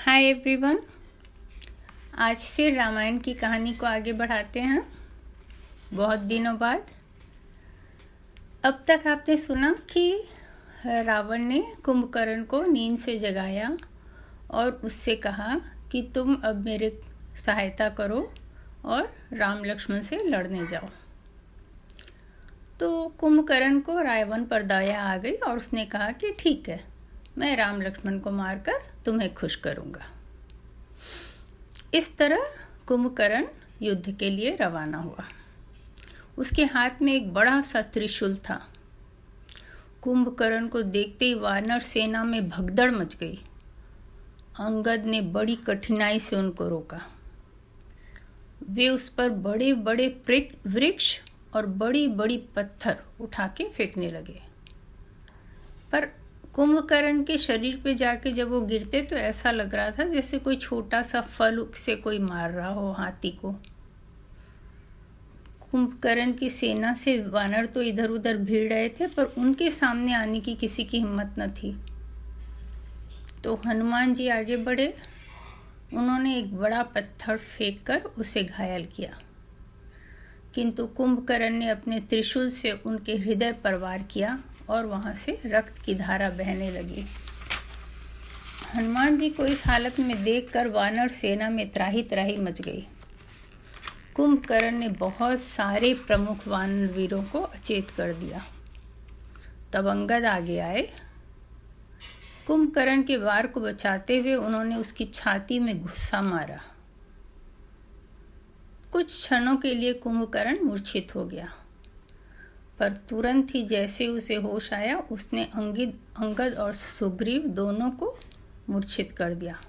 Hi everyone आज फिर रामायण की कहानी को आगे बढ़ाते हैं। बहुत दिनों बाद। अब तक आपने सुना कि रावण ने कुंभकर्ण को नींद से जगाया और उससे कहा कि तुम अब मेरे सहायता करो और राम लक्ष्मण से लड़ने जाओ। तो कुंभकर्ण को रावण पर दया आ गई और उसने कहा कि ठीक है, मैं राम लक्ष्मण को मारकर तुम्हें खुश करूँगा। इस तरह कुंभकर्ण युद्ध के लिए रवाना हुआ। उसके हाथ में एक बड़ा सा त्रिशूल था। कुंभकर्ण को देखते ही वानर सेना में भगदड़ मच गई। अंगद ने बड़ी कठिनाई से उनको रोका। वे उस पर बड़े बड़े वृक्ष और बड़ी बड़ी पत्थर उठा के फेंकने लगे। पर कुंभकर्ण के शरीर पे जाके जब वो गिरते तो ऐसा लग रहा था जैसे कोई छोटा सा फल से कोई मार रहा हो हाथी को। कुंभकर्ण की सेना से वानर तो इधर उधर भीड़ रहे थे, पर उनके सामने आने की किसी की हिम्मत न थी। तो हनुमान जी आगे बढ़े। उन्होंने एक बड़ा पत्थर फेंक कर उसे घायल किया। किंतु कुंभकर्ण ने अपने त्रिशूल से उनके हृदय पर वार किया। और वहाँ से रक्त की धारा बहने लगी। हनुमान जी को इस हालत में देखकर वानर सेना में त्राही त्राही मच गई। कुंभकर्ण ने बहुत सारे प्रमुख वानर वीरों को अचेत कर दिया। तब अंगद आगे आए। कुंभकर्ण के वार को बचाते हुए उन्होंने उसकी छाती में गुस्सा मारा। कुछ क्षणों के लिए कुंभकर्ण मूर्छित हो गया। पर तुरंत ही जैसे उसे होश आया, उसने अंगित अंगद और सुग्रीव दोनों को मूर्छित कर दिया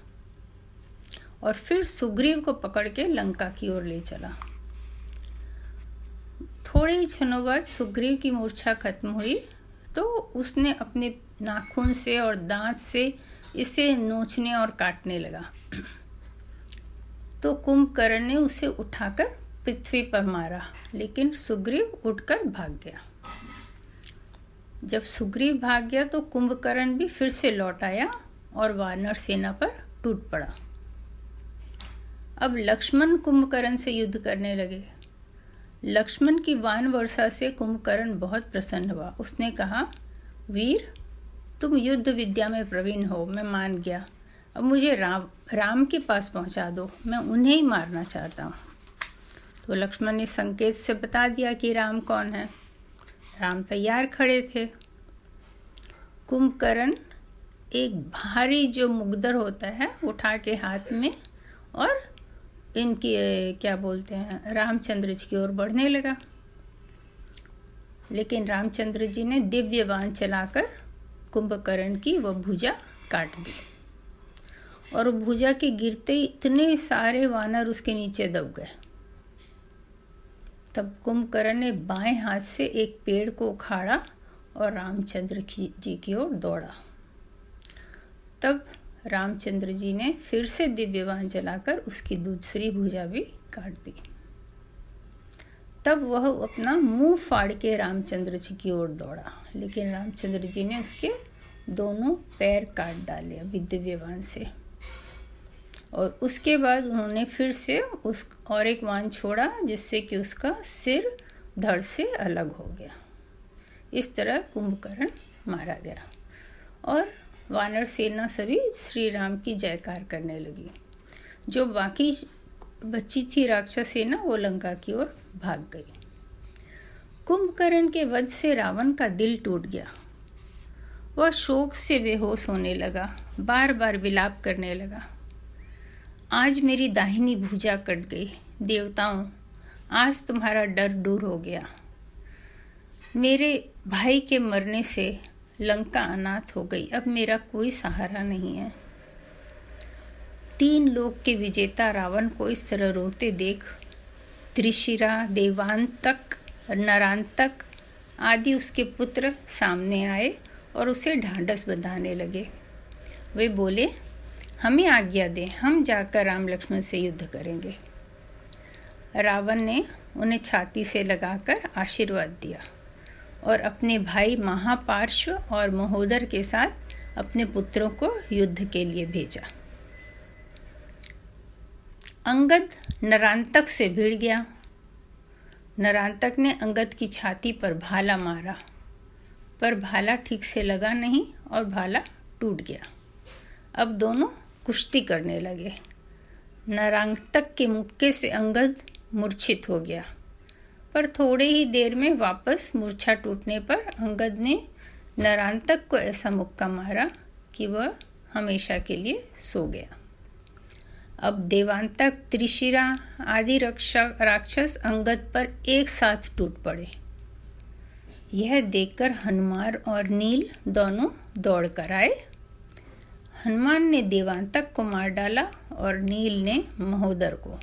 और फिर सुग्रीव को पकड़ के लंका की ओर ले चला। थोड़े ही क्षणों बाद सुग्रीव की मूर्छा खत्म हुई तो उसने अपने नाखून से और दांत से इसे नोचने और काटने लगा। तो कुंभकर्ण ने उसे उठाकर पृथ्वी पर मारा, लेकिन सुग्रीव उठकर भाग गया। जब सुग्रीव भाग गया तो कुंभकर्ण भी फिर से लौट आया और वानर सेना पर टूट पड़ा। अब लक्ष्मण कुंभकर्ण से युद्ध करने लगे। लक्ष्मण की वान वर्षा से कुंभकर्ण बहुत प्रसन्न हुआ। उसने कहा, वीर, तुम युद्ध विद्या में प्रवीण हो, मैं मान गया। अब मुझे राम राम के पास पहुँचा दो, मैं उन्हें ही मारना चाहता हूँ। तो लक्ष्मण ने संकेत से बता दिया कि राम कौन है। राम तैयार खड़े थे। कुंभकर्ण एक भारी जो मुगदर होता है, उठा के हाथ में और इनकी, क्या बोलते हैं, रामचंद्र जी की ओर बढ़ने लगा। लेकिन रामचंद्र जी ने दिव्य बाण चलाकर कुंभकर्ण की वह भुजा काट दी। और भुजा के गिरते ही इतने सारे वानर उसके नीचे दब गए। तब कुंभकर्ण ने बाएँ हाथ से एक पेड़ को उखाड़ा और रामचंद्र जी की ओर दौड़ा। तब रामचंद्र जी ने फिर से दिव्यवान जलाकर उसकी दूसरी भुजा भी काट दी। तब वह अपना मुँह फाड़ के रामचंद्र जी की ओर दौड़ा, लेकिन रामचंद्र जी ने उसके दोनों पैर काट डाले अभी दिव्यवान से। और उसके बाद उन्होंने फिर से उस और एक वान छोड़ा, जिससे कि उसका सिर धड़ से अलग हो गया। इस तरह कुंभकर्ण मारा गया। और वानर सेना सभी श्री राम की जयकार करने लगी। जो बाकी बच्ची थी राक्षस सेना, वो लंका की ओर भाग गई। कुंभकर्ण के वध से रावण का दिल टूट गया। वह शोक से बेहोश होने लगा बार बार विलाप करने लगा। आज मेरी दाहिनी भुजा कट गई। देवताओं, आज तुम्हारा डर दूर हो गया। मेरे भाई के मरने से लंका अनाथ हो गई। अब मेरा कोई सहारा नहीं है। तीन लोक के विजेता रावण को इस तरह रोते देख त्रिशिरा, देवांतक, नरांतक आदि उसके पुत्र सामने आए और उसे ढांढस बंधाने लगे। वे बोले हमें आज्ञा दें, हम जाकर राम लक्ष्मण से युद्ध करेंगे। रावण ने उन्हें छाती से लगाकर आशीर्वाद दिया और अपने भाई महापार्श्व और महोदर के साथ अपने पुत्रों को युद्ध के लिए भेजा। अंगद नरांतक से भिड़ गया। नरांतक ने अंगद की छाती पर भाला मारा, पर भाला ठीक से लगा नहीं और भाला टूट गया। अब दोनों कुश्ती करने लगे। नरांतक के मुक्के से अंगद मूर्छित हो गया। पर थोड़े ही देर में वापस मूर्छा टूटने पर अंगद ने नरांतक को ऐसा मुक्का मारा कि वह हमेशा के लिए सो गया। अब देवांतक त्रिशिरा आदि रक्षा, राक्षस अंगद पर एक साथ टूट पड़े। यह देखकर हनुमान और नील दोनों दौड़ कर आए। हनुमान ने देवांतक को मार डाला और नील ने महोदर को।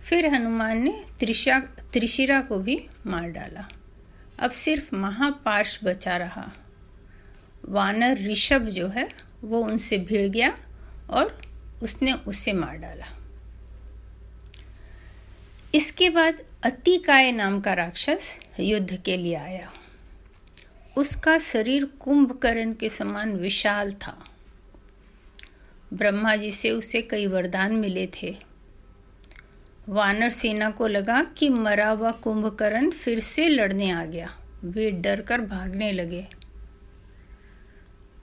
फिर हनुमान ने त्रिशा, त्रिशिरा को भी मार डाला। अब सिर्फ़ महापार्श बचा रहा। वानर ऋषभ जो है, वो उनसे भिड़ गया और उसने उसे मार डाला। इसके बाद अतिकाय नाम का राक्षस युद्ध के लिए आया। उसका शरीर कुंभकर्ण के समान विशाल था। ब्रह्मा जी से उसे कई वरदान मिले थे। वानर सेना को लगा कि मरा हुआ कुंभकर्ण फिर से लड़ने आ गया। वे डर कर भागने लगे।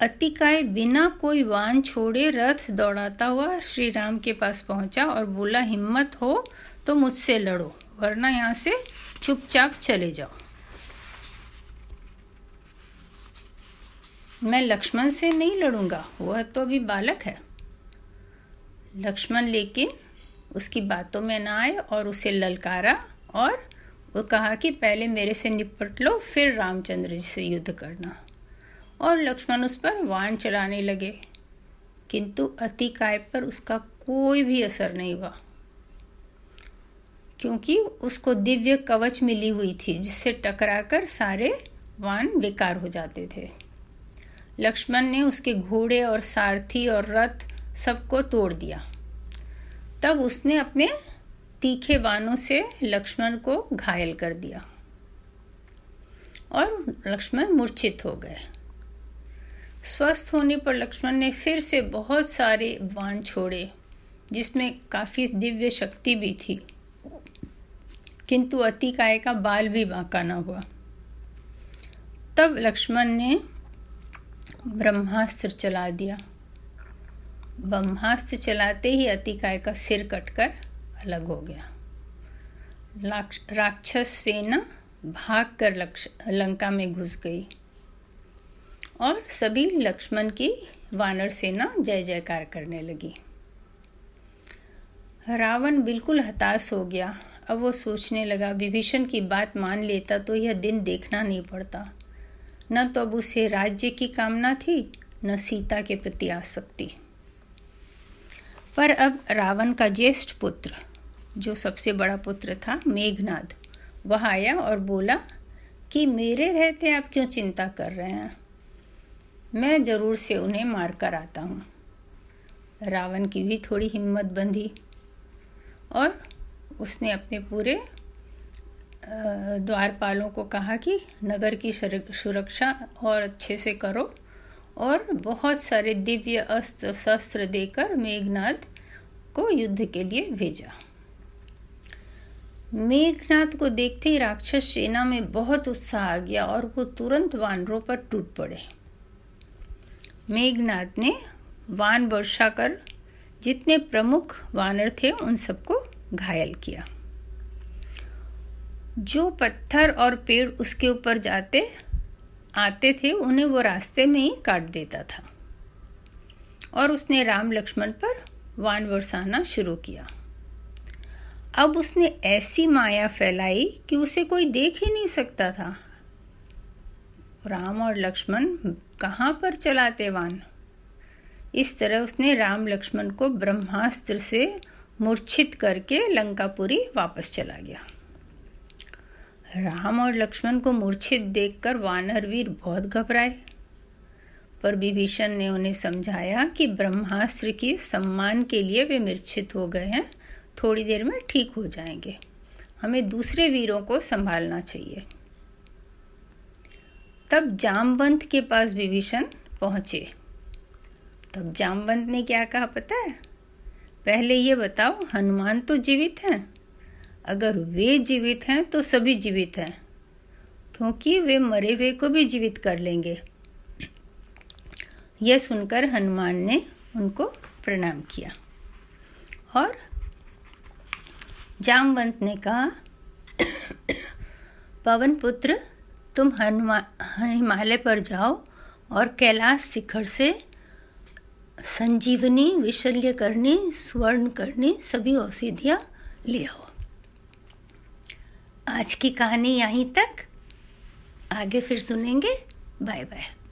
अतिकाय बिना कोई वान छोड़े रथ दौड़ाता हुआ श्री राम के पास पहुँचा और बोला, हिम्मत हो तो मुझसे लड़ो, वरना यहाँ से चुपचाप चले जाओ। मैं लक्ष्मण से नहीं लड़ूँगा, वह तो अभी बालक है। लक्ष्मण लेकिन उसकी बातों में ना आए और उसे ललकारा और वो कहा कि पहले मेरे से निपट लो, फिर रामचंद्र जी से युद्ध करना। और लक्ष्मण उस पर वाण चलाने लगे। किंतु अतिकाय पर उसका कोई भी असर नहीं हुआ। क्योंकि उसको दिव्य कवच मिली हुई थी, जिससे टकराकर सारे वान बेकार हो जाते थे। लक्ष्मण ने उसके घोड़े और सारथी और रथ सबको तोड़ दिया। तब उसने अपने तीखे वानों से लक्ष्मण को घायल कर दिया और लक्ष्मण मूर्छित हो गए। स्वस्थ होने पर लक्ष्मण ने फिर से बहुत सारे बाण छोड़े, जिसमें काफ़ी दिव्य शक्ति भी थी। किंतु अतिकाय का बाल भी बांका न हुआ। तब लक्ष्मण ने ब्रह्मास्त्र चला दिया। ब्रह्मास्त्र चलाते ही अतिकाय का सिर कटकर अलग हो गया। राक्षस सेना भागकर लंका में घुस गई। और सभी लक्ष्मण की वानर सेना जय जयकार करने लगी। रावण बिल्कुल हताश हो गया। अब वो सोचने लगा, विभीषण की बात मान लेता तो यह दिन देखना नहीं पड़ता। न तो अब उसे राज्य की कामना थी, न सीता के प्रति आसक्ति। पर अब रावण का ज्येष्ठ पुत्र, जो सबसे बड़ा पुत्र था, मेघनाद, वह आया और बोला, कि मेरे रहते आप क्यों चिंता कर रहे हैं? मैं ज़रूर से उन्हें मार कर आता हूँ। रावण की भी थोड़ी हिम्मत बंधी और उसने अपने पूरे द्वारपालों को कहा कि नगर की सुरक्षा और अच्छे से करो और बहुत सारे दिव्य अस्त्र, शस्त्र देकर मेघनाथ को युद्ध के लिए भेजा। मेघनाथ को देखते ही राक्षस सेना में बहुत उत्साह आ गया और वो तुरंत वानरों पर टूट पड़े। मेघनाथ ने वान वर्षा कर जितने प्रमुख वानर थे उन सबको घायल किया। जो पत्थर और पेड़ उसके ऊपर जाते, आते थे, उन्हें वो रास्ते में ही काट देता था। और उसने राम लक्ष्मण पर वान बरसाना शुरू किया। अब उसने ऐसी माया फैलाई कि उसे कोई देख ही नहीं सकता था। राम और लक्ष्मण कहाँ पर चलाते वान? इस तरह उसने राम लक्ष्मण को ब्रह्मास्त्र से मूर्छित करके लंकापुरी वापस चला गया। राम और लक्ष्मण को मूर्छित देखकर वानरवीर बहुत घबराए। पर विभीषण ने उन्हें समझाया कि ब्रह्मास्त्र के सम्मान के लिए वे मूर्छित हो गए हैं, थोड़ी देर में ठीक हो जाएँगे। हमें दूसरे वीरों को संभालना चाहिए। तब जामवंत के पास विभीषण पहुँचे। तब जामवंत ने क्या कहा पता है? पहले ये बताओ, हनुमान तो जीवित हैं? अगर वे जीवित हैं तो सभी जीवित हैं, क्योंकि वे मरे हुए को भी जीवित कर लेंगे। यह सुनकर हनुमान ने उनको प्रणाम किया। और जामवंत ने कहा, पवन पुत्र, तुम हनुमा, हिमालय पर जाओ और कैलाश शिखर से संजीवनी, विशल्य करनी, स्वर्ण करनी सभी औषधियाँ ले आओ। आज की कहानी यहीं तक। आगे फिर सुनेंगे। Bye bye.